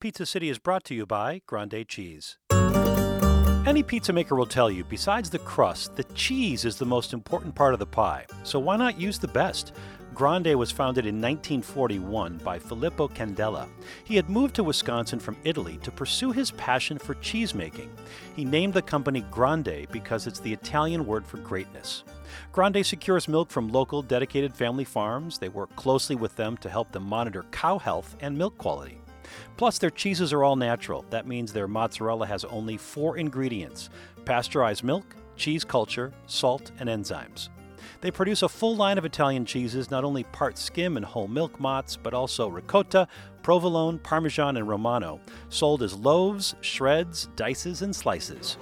Pizza City is brought to you by Grande Cheese. Any pizza maker will tell you, besides the crust, the cheese is the most important part of the pie. So why not use the best? Grande was founded in 1941 by Filippo Candela. He had moved to Wisconsin from Italy to pursue his passion for cheese making. He named the company Grande because it's the Italian word for greatness. Grande secures milk from local dedicated family farms. They work closely with them to help them monitor cow health and milk quality. Plus, their cheeses are all natural. That means their mozzarella has only four ingredients pasteurized milk, cheese culture, salt, and enzymes. They produce a full line of Italian cheeses, not only part skim and whole milk mozz, but also ricotta, provolone, parmesan, and romano, sold as loaves, shreds, dices, and slices.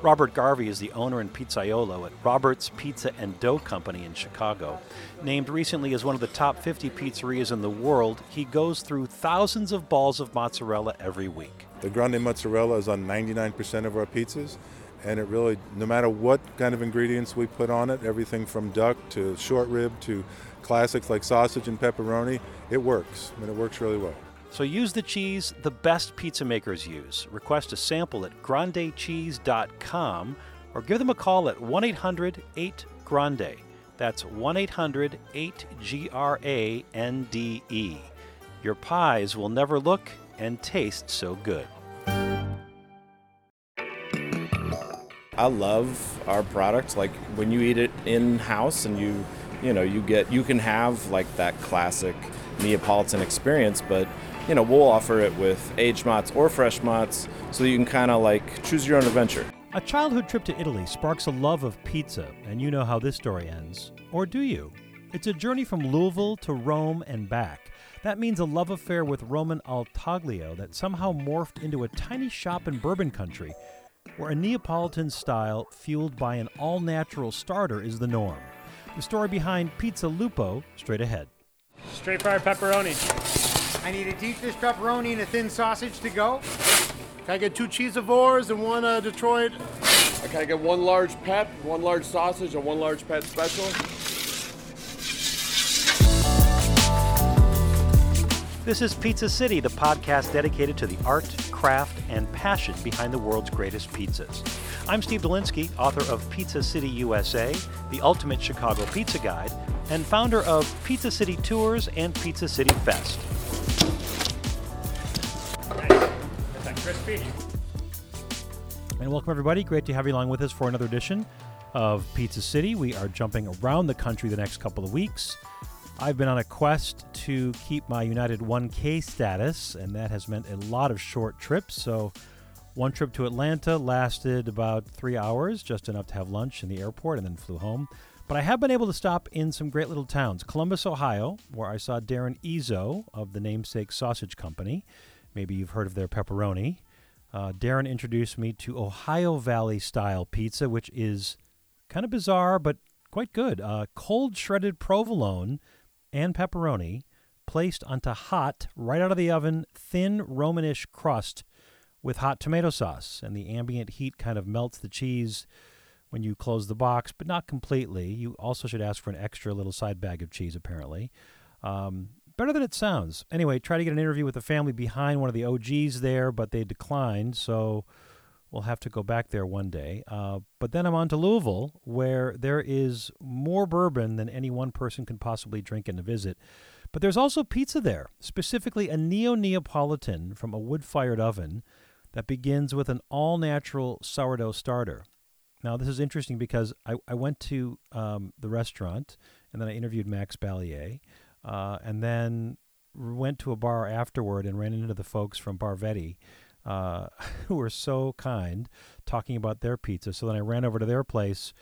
Robert Garvey is the owner and pizzaiolo at Robert's Pizza and Dough Company in Chicago. Named recently as one of the top 50 pizzerias in the world, he goes through thousands of balls of mozzarella every week. The Grande mozzarella is on 99% of our pizzas, and it really, no matter what kind of ingredients we put on it, everything from duck to short rib to classics like sausage and pepperoni, it works, and it works really well. So use the cheese the best pizza makers use. Request a sample at grandecheese.com or give them a call at 1 800 8 Grande. That's 1 800 8 G R A N D E. Your pies will never look and taste so good. I love our product. Like when you eat it in house and you, you know, you get you can have like that classic Neapolitan experience, but you know, we'll offer it with aged mozz or fresh mozz so you can kind of like choose your own adventure. A childhood trip to Italy sparks a love of pizza, and you know how this story ends. Or do you? It's a journey from Louisville to Rome and back. That means a love affair with Roman al taglio that somehow morphed into a tiny shop in bourbon country where a Neapolitan style fueled by an all natural starter is the norm. The story behind Pizza Lupo, straight ahead. Straight fried pepperoni. I need a deep dish pepperoni and a thin sausage to go. Can I get two cheesivores and one uh, Detroit? Can I get one large pep, one large sausage, and one large pet special? This is Pizza City, the podcast dedicated to the art, craft, and passion behind the world's greatest pizzas. I'm Steve Dolinsky, author of Pizza City USA, the ultimate Chicago pizza guide, and founder of Pizza City Tours and Pizza City Fest. And welcome, everybody. Great to have you along with us for another edition of Pizza City. We are jumping around the country the next couple of weeks. I've been on a quest to keep my United 1K status, and that has meant a lot of short trips. So, one trip to Atlanta lasted about three hours, just enough to have lunch in the airport, and then flew home. But I have been able to stop in some great little towns. Columbus, Ohio, where I saw Darren Ezzo of the namesake sausage company. Maybe you've heard of their pepperoni. Uh, Darren introduced me to Ohio Valley style pizza, which is kind of bizarre, but quite good. Uh, cold shredded provolone and pepperoni placed onto hot, right out of the oven, thin Romanish crust with hot tomato sauce. And the ambient heat kind of melts the cheese when you close the box, but not completely. You also should ask for an extra little side bag of cheese, apparently. Um, better than it sounds. Anyway, try to get an interview with the family behind one of the OGs there, but they declined, so we'll have to go back there one day. Uh, but then I'm on to Louisville, where there is more bourbon than any one person can possibly drink in a visit. But there's also pizza there, specifically a neo Neapolitan from a wood fired oven that begins with an all natural sourdough starter. Now, this is interesting because I, I went to um, the restaurant and then I interviewed Max Balliet uh, and then went to a bar afterward and ran into the folks from Barvetti uh, who were so kind talking about their pizza. So then I ran over to their place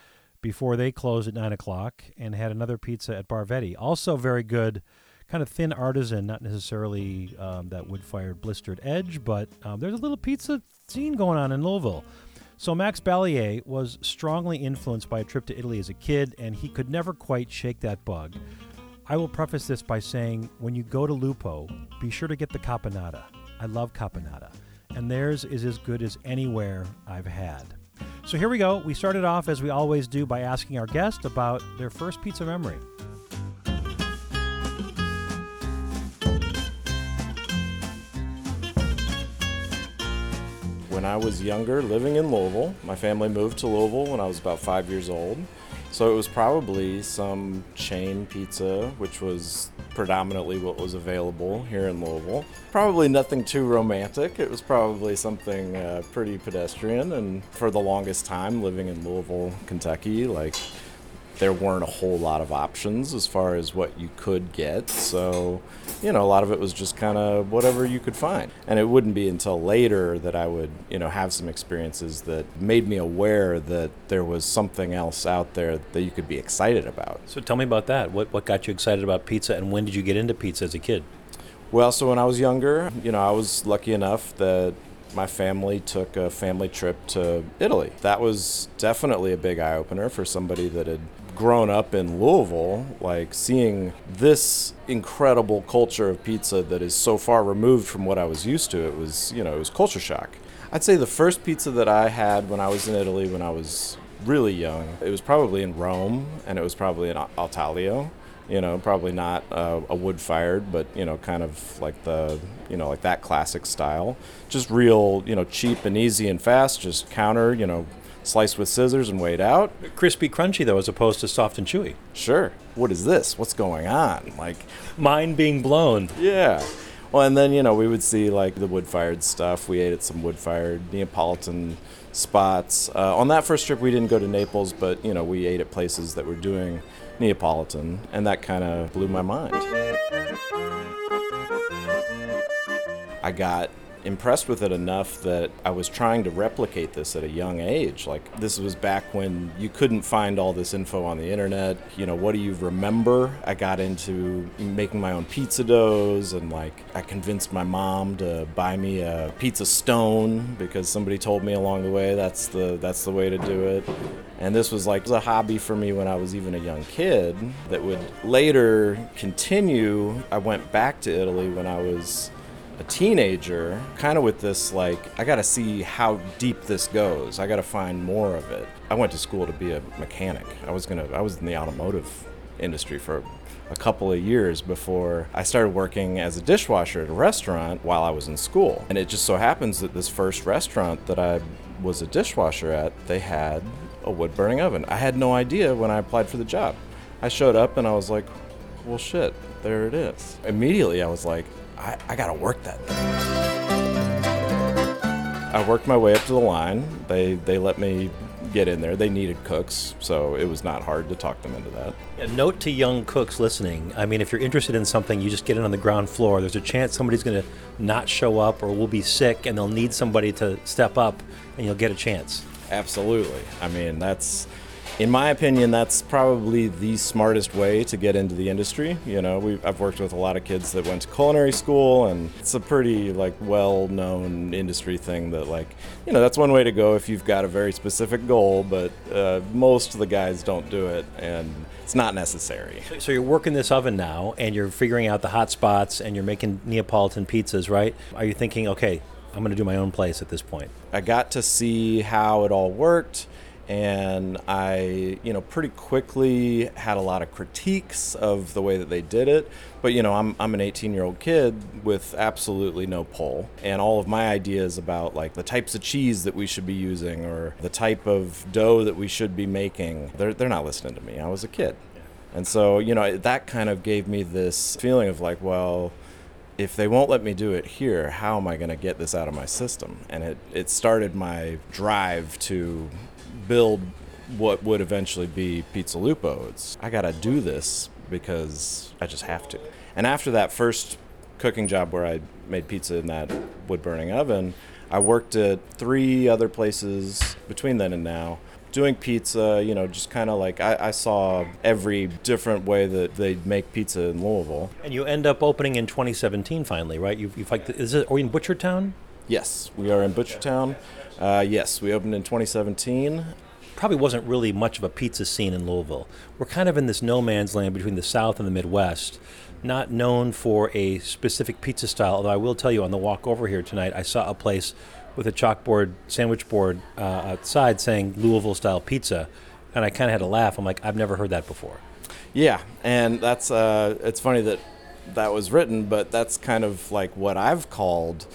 before they closed at 9 o'clock and had another pizza at Barvetti. Also, very good, kind of thin artisan, not necessarily um, that wood fired blistered edge, but um, there's a little pizza scene going on in Louisville. So Max Balliet was strongly influenced by a trip to Italy as a kid, and he could never quite shake that bug. I will preface this by saying when you go to Lupo, be sure to get the caponata. I love caponata, and theirs is as good as anywhere I've had. So here we go. We started off, as we always do, by asking our guest about their first pizza memory. when I was younger, living in Louisville. My family moved to Louisville when I was about five years old. So it was probably some chain pizza, which was predominantly what was available here in Louisville. Probably nothing too romantic. It was probably something uh, pretty pedestrian. And for the longest time, living in Louisville, Kentucky, like there weren't a whole lot of options as far as what you could get. So, you know, a lot of it was just kind of whatever you could find. And it wouldn't be until later that I would, you know, have some experiences that made me aware that there was something else out there that you could be excited about. So tell me about that. What what got you excited about pizza, and when did you get into pizza as a kid? Well, so when I was younger, you know, I was lucky enough that my family took a family trip to Italy. That was definitely a big eye opener for somebody that had grown up in Louisville, like seeing this incredible culture of pizza that is so far removed from what I was used to, it was, you know, it was culture shock. I'd say the first pizza that I had when I was in Italy when I was really young, it was probably in Rome and it was probably in Al Taglio. You know, probably not uh, a wood fired, but you know, kind of like the, you know, like that classic style. Just real, you know, cheap and easy and fast. Just counter, you know, sliced with scissors and weighed out. Crispy, crunchy though, as opposed to soft and chewy. Sure. What is this? What's going on? Like, Mind being blown. yeah. Well, and then you know we would see like the wood-fired stuff. We ate at some wood-fired Neapolitan spots. Uh, on that first trip, we didn't go to Naples, but you know we ate at places that were doing Neapolitan, and that kind of blew my mind. I got impressed with it enough that I was trying to replicate this at a young age. Like, this was back when you couldn't find all this info on the internet. You know, what do you remember? I got into making my own pizza doughs, and like, I convinced my mom to buy me a pizza stone because somebody told me along the way that's the that's the way to do it. And this was like a hobby for me when I was even a young kid that would later continue. I went back to Italy when I was a teenager, kind of with this like, I got to see how deep this goes. I got to find more of it. I went to school to be a mechanic. I was gonna, I was in the automotive industry for a couple of years before I started working as a dishwasher at a restaurant while I was in school. And it just so happens that this first restaurant that I was a dishwasher at, they had a wood burning oven. I had no idea when I applied for the job. I showed up and I was like, well, shit, there it is. Immediately, I was like, I, I gotta work that thing. I worked my way up to the line. They they let me get in there. They needed cooks, so it was not hard to talk them into that. A note to young cooks listening. I mean, if you're interested in something, you just get in on the ground floor. There's a chance somebody's going to not show up or will be sick, and they'll need somebody to step up, and you'll get a chance. Absolutely. I mean, that's in my opinion, that's probably the smartest way to get into the industry. You know, I've worked with a lot of kids that went to culinary school, and it's a pretty like well-known industry thing that like, you know, that's one way to go if you've got a very specific goal. But uh, most of the guys don't do it, and it's not necessary. So you're working this oven now, and you're figuring out the hot spots, and you're making Neapolitan pizzas, right? Are you thinking, okay, I'm going to do my own place at this point? I got to see how it all worked and I, you know, pretty quickly had a lot of critiques of the way that they did it. But you know, I'm I'm an 18 year old kid with absolutely no pull, and all of my ideas about like the types of cheese that we should be using or the type of dough that we should be making, they're they're not listening to me. I was a kid, and so you know that kind of gave me this feeling of like, well. If they won't let me do it here, how am I going to get this out of my system? And it, it started my drive to build what would eventually be Pizza Lupo. It's I gotta do this because I just have to. And after that first cooking job where I made pizza in that wood burning oven, I worked at three other places between then and now doing pizza, you know, just kind of like I, I, saw every different way that they make pizza in Louisville. And you end up opening in 2017 finally, right? You've, you've like, is it, are you in Butchertown? Yes, we are in Butchertown. Uh, yes, we opened in 2017. Probably wasn't really much of a pizza scene in Louisville. We're kind of in this no man's land between the South and the Midwest, not known for a specific pizza style. Although I will tell you, on the walk over here tonight, I saw a place with a chalkboard, sandwich board uh, outside saying Louisville style pizza, and I kind of had to laugh. I'm like, I've never heard that before. Yeah, and that's uh, it's funny that that was written, but that's kind of like what I've called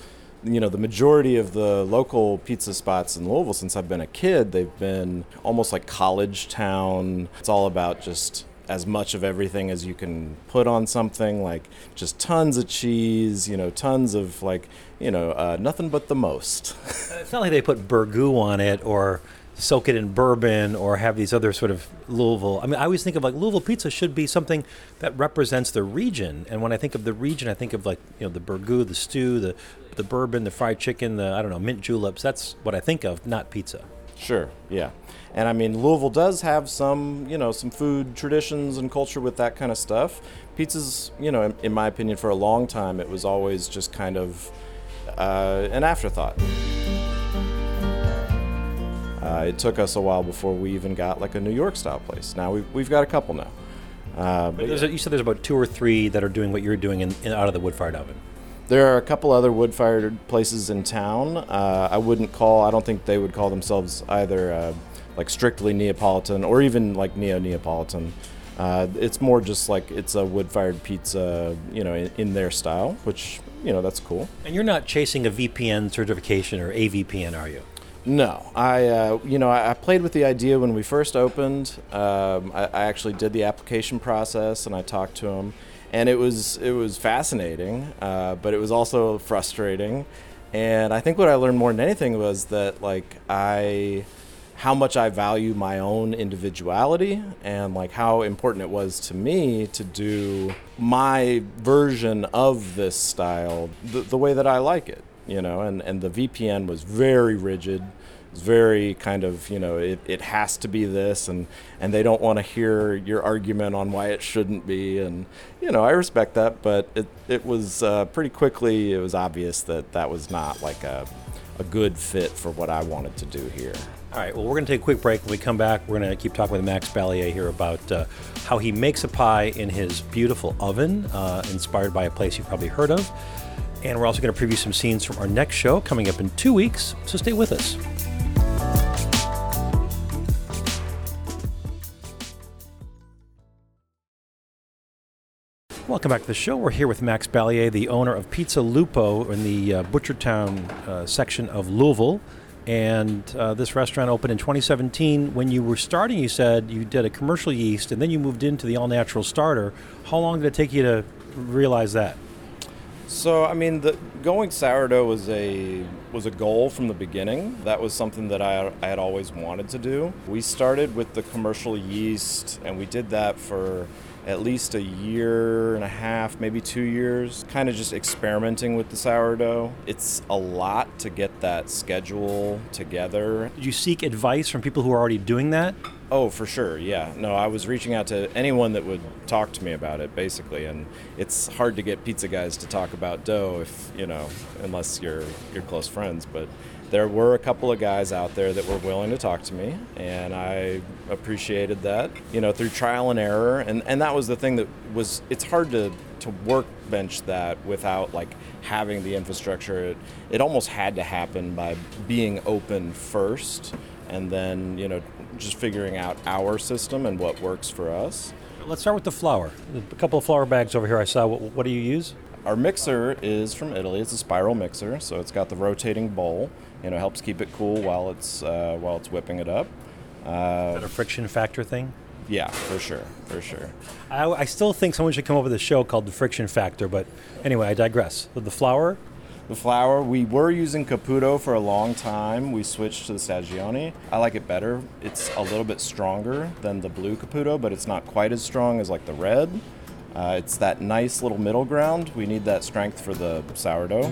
you know, the majority of the local pizza spots in Louisville since I've been a kid, they've been almost like college town. It's all about just as much of everything as you can put on something, like just tons of cheese, you know, tons of like, you know, uh, nothing but the most. It's not like they put burgoo on it or soak it in bourbon or have these other sort of Louisville. I mean, I always think of like Louisville pizza should be something that represents the region. And when I think of the region, I think of like you know the burgoo, the stew, the the bourbon, the fried chicken, the I don't know mint juleps. That's what I think of, not pizza. Sure, yeah. And I mean, Louisville does have some, you know, some food traditions and culture with that kind of stuff. Pizza's, you know, in, in my opinion, for a long time, it was always just kind of uh, an afterthought. Uh, it took us a while before we even got like a New York style place. Now we've, we've got a couple now. Uh, but There's a, you said there's about two or three that are doing what you're doing in, in, out of the wood fired oven. There are a couple other wood fired places in town. Uh, I wouldn't call, I don't think they would call themselves either uh, like strictly Neapolitan or even like neo Neapolitan. Uh, it's more just like it's a wood fired pizza, you know, in, in their style, which, you know, that's cool. And you're not chasing a VPN certification or AVPN, are you? No, I uh, you know I, I played with the idea when we first opened. Um, I, I actually did the application process and I talked to him, and it was it was fascinating, uh, but it was also frustrating. And I think what I learned more than anything was that like I how much I value my own individuality and like how important it was to me to do my version of this style the, the way that I like it you know, and, and the VPN was very rigid. It was very kind of, you know, it, it has to be this, and, and they don't want to hear your argument on why it shouldn't be. And, you know, I respect that, but it, it was uh, pretty quickly, it was obvious that that was not like a, a good fit for what I wanted to do here. All right, well, we're going to take a quick break. When we come back, we're going to keep talking with Max Balliet here about uh, how he makes a pie in his beautiful oven, uh, inspired by a place you've probably heard of. And we're also going to preview some scenes from our next show coming up in two weeks, so stay with us. Welcome back to the show. We're here with Max Balliet, the owner of Pizza Lupo in the uh, Butchertown uh, section of Louisville. And uh, this restaurant opened in 2017. When you were starting, you said you did a commercial yeast and then you moved into the all natural starter. How long did it take you to realize that? So I mean, the going sourdough was a was a goal from the beginning. That was something that I, I had always wanted to do. We started with the commercial yeast, and we did that for at least a year and a half, maybe two years, kind of just experimenting with the sourdough. It's a lot to get that schedule together. Did you seek advice from people who are already doing that? Oh, for sure. Yeah. No, I was reaching out to anyone that would talk to me about it, basically. And it's hard to get pizza guys to talk about dough if you know, unless you're you're close friends. But there were a couple of guys out there that were willing to talk to me, and I appreciated that. You know, through trial and error, and and that was the thing that was. It's hard to to workbench that without like having the infrastructure. It, it almost had to happen by being open first and then you know just figuring out our system and what works for us. Let's start with the flour. A couple of flour bags over here. I saw. What, what do you use? Our mixer is from Italy. It's a spiral mixer, so it's got the rotating bowl. You know, helps keep it cool while it's uh, while it's whipping it up. Uh, a friction factor thing? Yeah, for sure, for sure. I, I, still think someone should come up with a show called the Friction Factor, but anyway, I digress. The flour, the flour. We were using Caputo for a long time. We switched to the Stagione. I like it better. It's a little bit stronger than the blue Caputo, but it's not quite as strong as like the red. Uh, it's that nice little middle ground. We need that strength for the sourdough.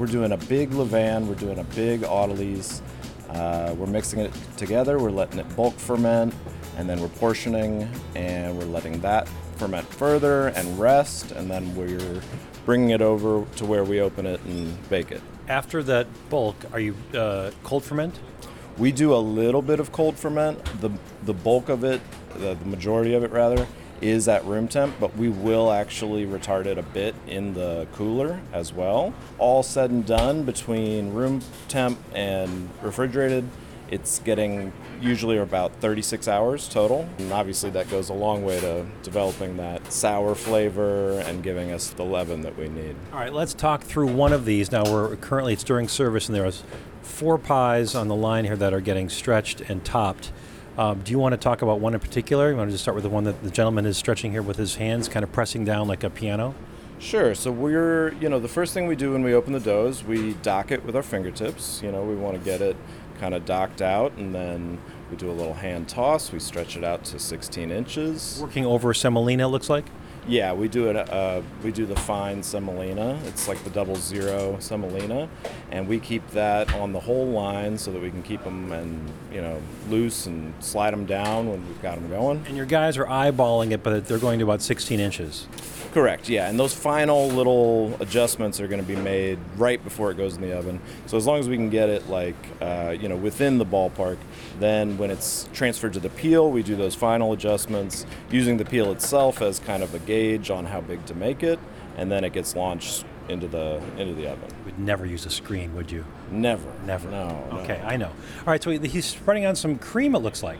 We're doing a big levain. We're doing a big Autolyse. Uh, we're mixing it together. We're letting it bulk ferment, and then we're portioning, and we're letting that ferment further and rest, and then we're bringing it over to where we open it and bake it. After that bulk, are you uh, cold ferment? We do a little bit of cold ferment. The the bulk of it, the, the majority of it rather, is at room temp, but we will actually retard it a bit in the cooler as well. All said and done, between room temp and refrigerated, It's getting usually about 36 hours total. And obviously, that goes a long way to developing that sour flavor and giving us the leaven that we need. All right, let's talk through one of these. Now, we're currently, it's during service, and there is four pies on the line here that are getting stretched and topped. Um, do you want to talk about one in particular? You want to just start with the one that the gentleman is stretching here with his hands, kind of pressing down like a piano? Sure. So we're, you know, the first thing we do when we open the dough is we dock it with our fingertips. You know, we want to get it kind of docked out, and then we do a little hand toss. We stretch it out to 16 inches. Working over semolina, it looks like. Yeah, we do it. Uh, we do the fine semolina. It's like the double zero semolina, and we keep that on the whole line so that we can keep them and you know loose and slide them down when we've got them going. And your guys are eyeballing it, but they're going to about 16 inches. Correct, yeah. And those final little adjustments are going to be made right before it goes in the oven. So as long as we can get it like, uh, you know, within the ballpark, then when it's transferred to the peel, we do those final adjustments using the peel itself as kind of a gauge on how big to make it, and then it gets launched into the into the oven. You would never use a screen, would you? Never. Never. No. no. Okay, I know. All right, so he's spreading on some cream. It looks like.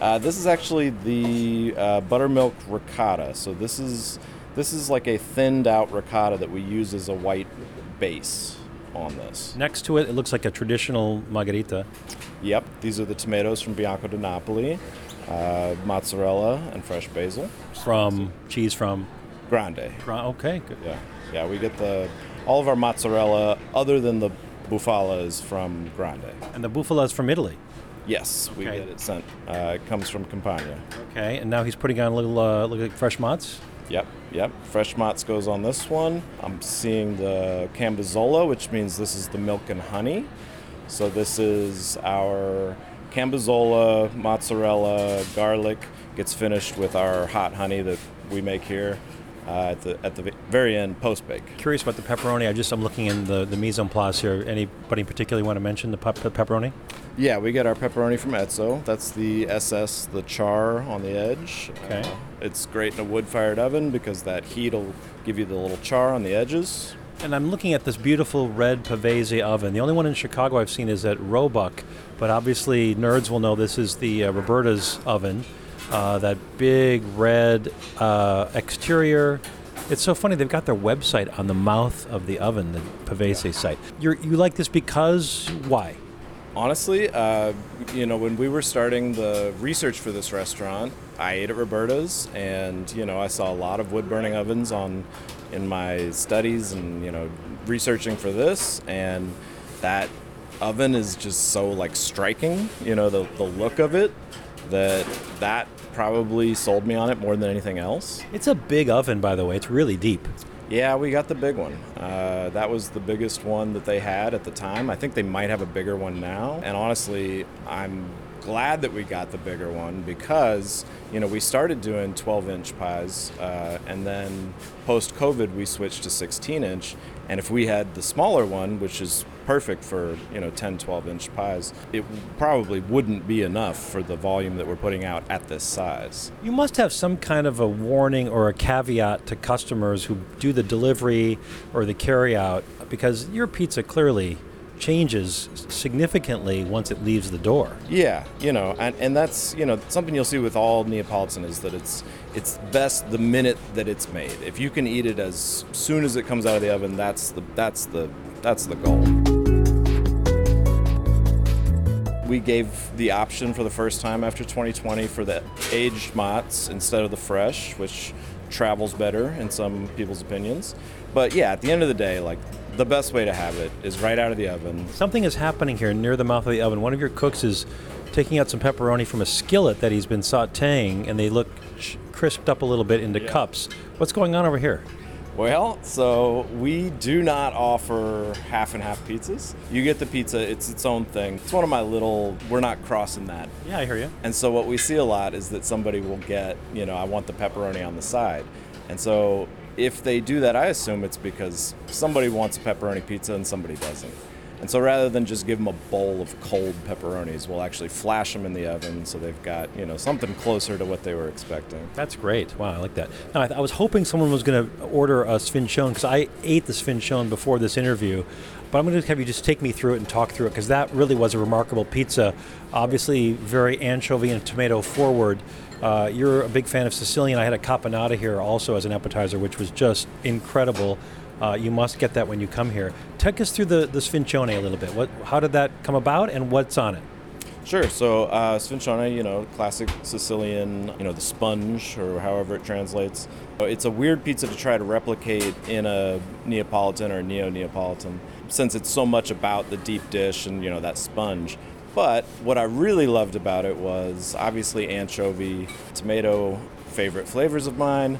Uh, this is actually the uh, buttermilk ricotta. So this is this is like a thinned out ricotta that we use as a white base on this. Next to it, it looks like a traditional margarita. Yep, these are the tomatoes from Bianco di Napoli, uh, mozzarella, and fresh basil. From cheese from Grande. Gra- Okay, good. Yeah, yeah, we get the all of our mozzarella, other than the bufala, is from Grande. And the bufala is from Italy. Yes, we Okay. get it sent. Uh, it comes from Campania. Okay, and now he's putting on a little uh, look like fresh mozz. Yep, yep. Fresh mozz goes on this one. I'm seeing the cambozola, which means this is the milk and honey. So this is our cambozola, mozzarella, garlic. Gets finished with our hot honey that we make here uh, at the at the very end, post bake. Curious about the pepperoni. I just I'm looking in the the mise en place here. Anybody in particular want to mention the pep- pepperoni? Yeah, we get our pepperoni from Ezzo. That's the SS, the char on the edge. Okay. Uh, it's great in a wood-fired oven because that heat will give you the little char on the edges. And I'm looking at this beautiful red Pavesi oven. The only one in Chicago I've seen is at Roebuck, but obviously nerds will know this is the uh, Roberta's oven. Uh, that big red uh, exterior. It's so funny. They've got their website on the mouth of the oven, the Pavesi site. You're, you like this because why? Honestly, uh, you know, when we were starting the research for this restaurant, I ate at Roberta's, and you know, I saw a lot of wood burning ovens on in my studies, and you know, researching for this, and that oven is just so like striking. You know, the the look of it, that that probably sold me on it more than anything else. It's a big oven, by the way. It's really deep. Yeah, we got the big one. Uh, that was the biggest one that they had at the time. I think they might have a bigger one now. And honestly, I'm glad that we got the bigger one because, you know, we started doing 12 inch pies uh, and then post COVID we switched to 16 inch. And if we had the smaller one, which is perfect for, you know, 10, 12 inch pies, it probably wouldn't be enough for the volume that we're putting out at this size. You must have some kind of a warning or a caveat to customers who do the delivery or the carryout because your pizza clearly changes significantly once it leaves the door. Yeah, you know, and, and that's you know something you'll see with all Neapolitan is that it's it's best the minute that it's made. If you can eat it as soon as it comes out of the oven, that's the that's the that's the goal. We gave the option for the first time after 2020 for the aged mozz instead of the fresh, which travels better in some people's opinions. But yeah, at the end of the day, like the best way to have it is right out of the oven. Something is happening here near the mouth of the oven. One of your cooks is taking out some pepperoni from a skillet that he's been sauteing, and they look crisped up a little bit into cups. What's going on over here? Well, so we do not offer half and half pizzas. You get the pizza, it's its own thing. It's one of my little, we're not crossing that. Yeah, I hear you. And so what we see a lot is that somebody will get, you know, I want the pepperoni on the side. And so if they do that, I assume it's because somebody wants a pepperoni pizza and somebody doesn't. And so rather than just give them a bowl of cold pepperonis, we'll actually flash them in the oven so they've got, you know, something closer to what they were expecting. That's great. Wow, I like that. Now, I, th- I was hoping someone was going to order a sfincione because I ate the sfincione before this interview. but I'm going to have you just take me through it and talk through it because that really was a remarkable pizza. Obviously, very anchovy and tomato forward. Uh, you're a big fan of Sicilian. I had a caponata here also as an appetizer, which was just incredible. Uh, you must get that when you come here. Take us through the, the sfincione a little bit. What, how did that come about, and what's on it? Sure. So uh, sfincione, you know, classic Sicilian, you know, the sponge or however it translates. It's a weird pizza to try to replicate in a Neapolitan or neo-Neapolitan, since it's so much about the deep dish and you know that sponge. But what I really loved about it was obviously anchovy, tomato, favorite flavors of mine,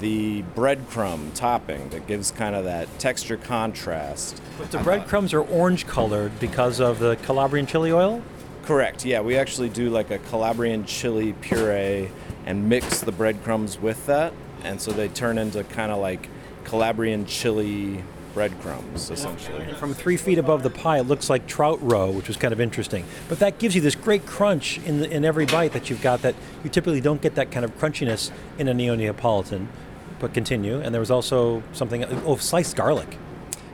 the breadcrumb topping that gives kind of that texture contrast. But the breadcrumbs are orange colored because of the Calabrian chili oil? Correct. Yeah, we actually do like a Calabrian chili puree and mix the breadcrumbs with that, and so they turn into kind of like Calabrian chili breadcrumbs, essentially. From three feet above the pie, it looks like trout roe, which was kind of interesting. But that gives you this great crunch in, the, in every bite that you've got that you typically don't get that kind of crunchiness in a neo Neapolitan. But continue. And there was also something, oh, sliced garlic.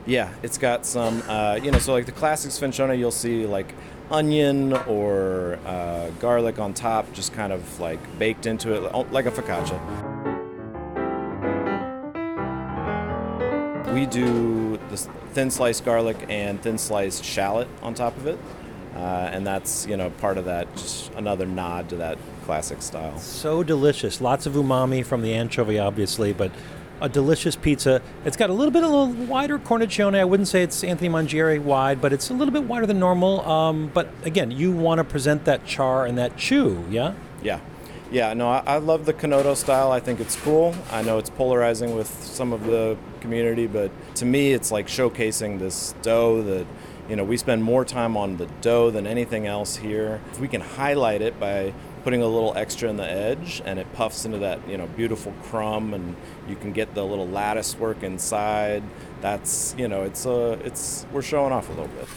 Yeah, it's got some, uh, you know, so like the classic sfincione, you'll see like onion or uh, garlic on top, just kind of like baked into it, like a focaccia. We do the thin sliced garlic and thin sliced shallot on top of it. Uh, and that's you know part of that just another nod to that classic style. So delicious. Lots of umami from the anchovy obviously but a delicious pizza. It's got a little bit a little wider cornicione. I wouldn't say it's anthony mangieri wide but it's a little bit wider than normal. Um, but again you want to present that char and that chew yeah? Yeah yeah, no, I, I, love the Canotto style. I think it's cool. I know it's polarizing with some of the community, but to me, it's like showcasing this dough that, you know, we spend more time on the dough than anything else here. If we can highlight it by putting a little extra in the edge and it puffs into that, you know, beautiful crumb and you can get the little lattice work inside, that's, you know, it's, uh, it's, we're showing off a little bit.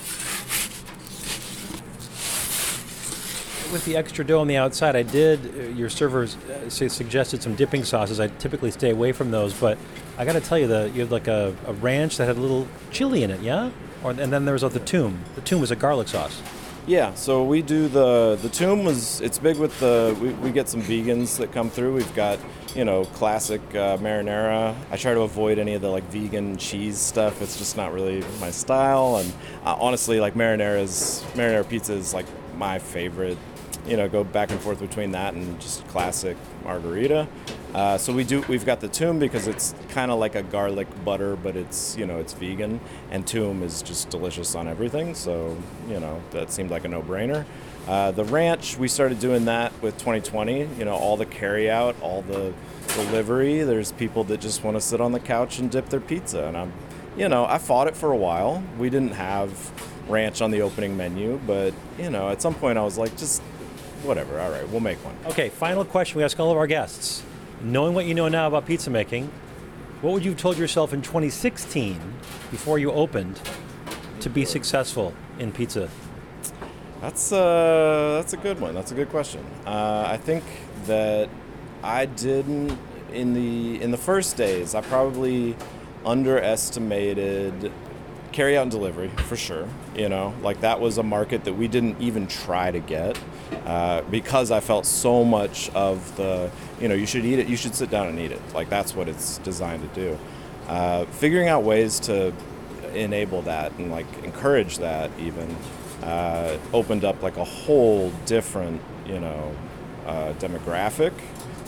With the extra dough on the outside, I did. Uh, your servers uh, suggested some dipping sauces. I typically stay away from those, but I got to tell you, the you had like a, a, ranch that had a little chili in it, yeah. Or and then there was the toom. The toom was a garlic sauce. Yeah, so we do the the toom was it's big with the we, we get some vegans that come through. We've got you know classic uh, marinara. I try to avoid any of the like vegan cheese stuff. It's just not really my style. And uh, honestly, like marinara's marinara pizza is like my favorite you know, go back and forth between that and just classic margarita. Uh, so we do. We've got the toom because it's kind of like a garlic butter, but it's you know it's vegan, and toom is just delicious on everything. So you know that seemed like a no-brainer. Uh, the ranch, we started doing that with 2020. You know, all the carry-out, all the delivery. There's people that just want to sit on the couch and dip their pizza, and I'm, you know, I fought it for a while. We didn't have ranch on the opening menu, but you know, at some point I was like, just whatever. All right, we'll make one. Okay, final question we ask all of our guests. Knowing what you know now about pizza making, what would you have told yourself in 2016 before you opened to be successful in pizza? That's uh, that's a good one. That's a good question. Uh, I think that I didn't in the in the first days. I probably underestimated carry out and delivery for sure. You know, like that was a market that we didn't even try to get uh, because I felt so much of the, you know, you should eat it, you should sit down and eat it. Like that's what it's designed to do. Uh, figuring out ways to enable that and like encourage that even uh, opened up like a whole different, you know, uh, demographic,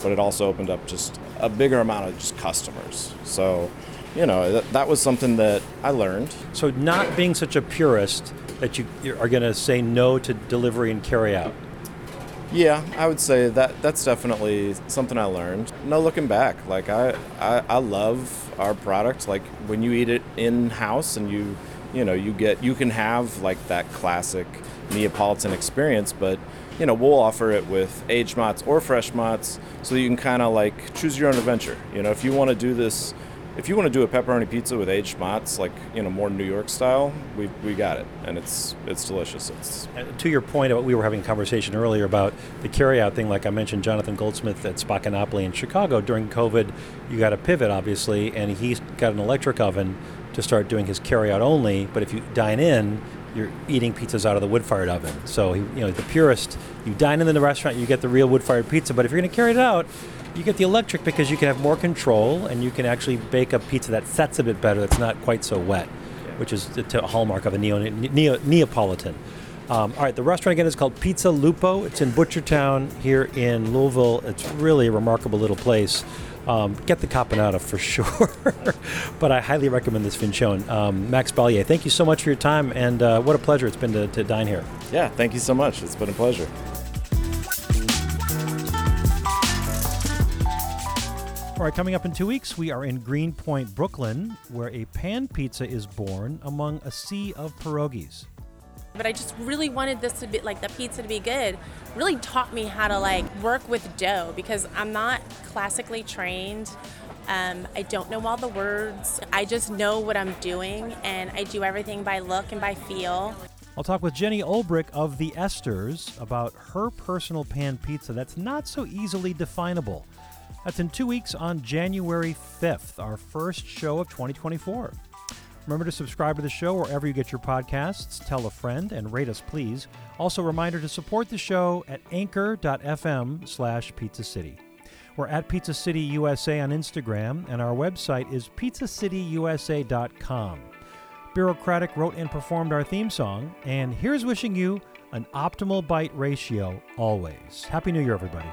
but it also opened up just a bigger amount of just customers. So you know, that, that was something that I learned. So, not being such a purist that you are going to say no to delivery and carry out. Yeah, I would say that that's definitely something I learned. No looking back. Like I, I, I love our product. Like when you eat it in house and you, you know, you get you can have like that classic Neapolitan experience, but you know we'll offer it with aged mozz or fresh mozz, so you can kind of like choose your own adventure. You know, if you want to do this if you want to do a pepperoni pizza with aged mozz, like you know more New York style, we we got it, and it's it's delicious. It's to your point, we were having a conversation earlier about the carryout thing. Like I mentioned, Jonathan Goldsmith at Spaccanapoli in Chicago during COVID, you got a pivot obviously, and he's got an electric oven to start doing his carryout only. But if you dine in, you're eating pizzas out of the wood fired oven. So, you know, the purist, you dine in the restaurant, you get the real wood fired pizza. But if you're going to carry it out, you get the electric because you can have more control and you can actually bake a pizza that sets a bit better, that's not quite so wet, which is the a hallmark of a neo, neo, Neapolitan. Um, all right, the restaurant again is called Pizza Lupo. It's in Butchertown here in Louisville. It's really a remarkable little place. Um, get the caponata for sure, but I highly recommend this sfincione. Um, Max Balliet, thank you so much for your time, and uh, what a pleasure it's been to, to dine here. Yeah, thank you so much. It's been a pleasure. All right, coming up in two weeks, we are in Greenpoint, Brooklyn, where a pan pizza is born among a sea of pierogies. But I just really wanted this to be like the pizza to be good. Really taught me how to like work with dough because I'm not classically trained. Um, I don't know all the words. I just know what I'm doing, and I do everything by look and by feel. I'll talk with Jenny Olbrick of the Esters about her personal pan pizza that's not so easily definable. That's in two weeks on January 5th, our first show of 2024. Remember to subscribe to the show wherever you get your podcasts, tell a friend, and rate us, please. Also, a reminder to support the show at anchor.fm slash pizza city. We're at Pizza City USA on Instagram, and our website is pizzacityusa.com. Bureaucratic wrote and performed our theme song, and here's wishing you an optimal bite ratio always. Happy New Year, everybody.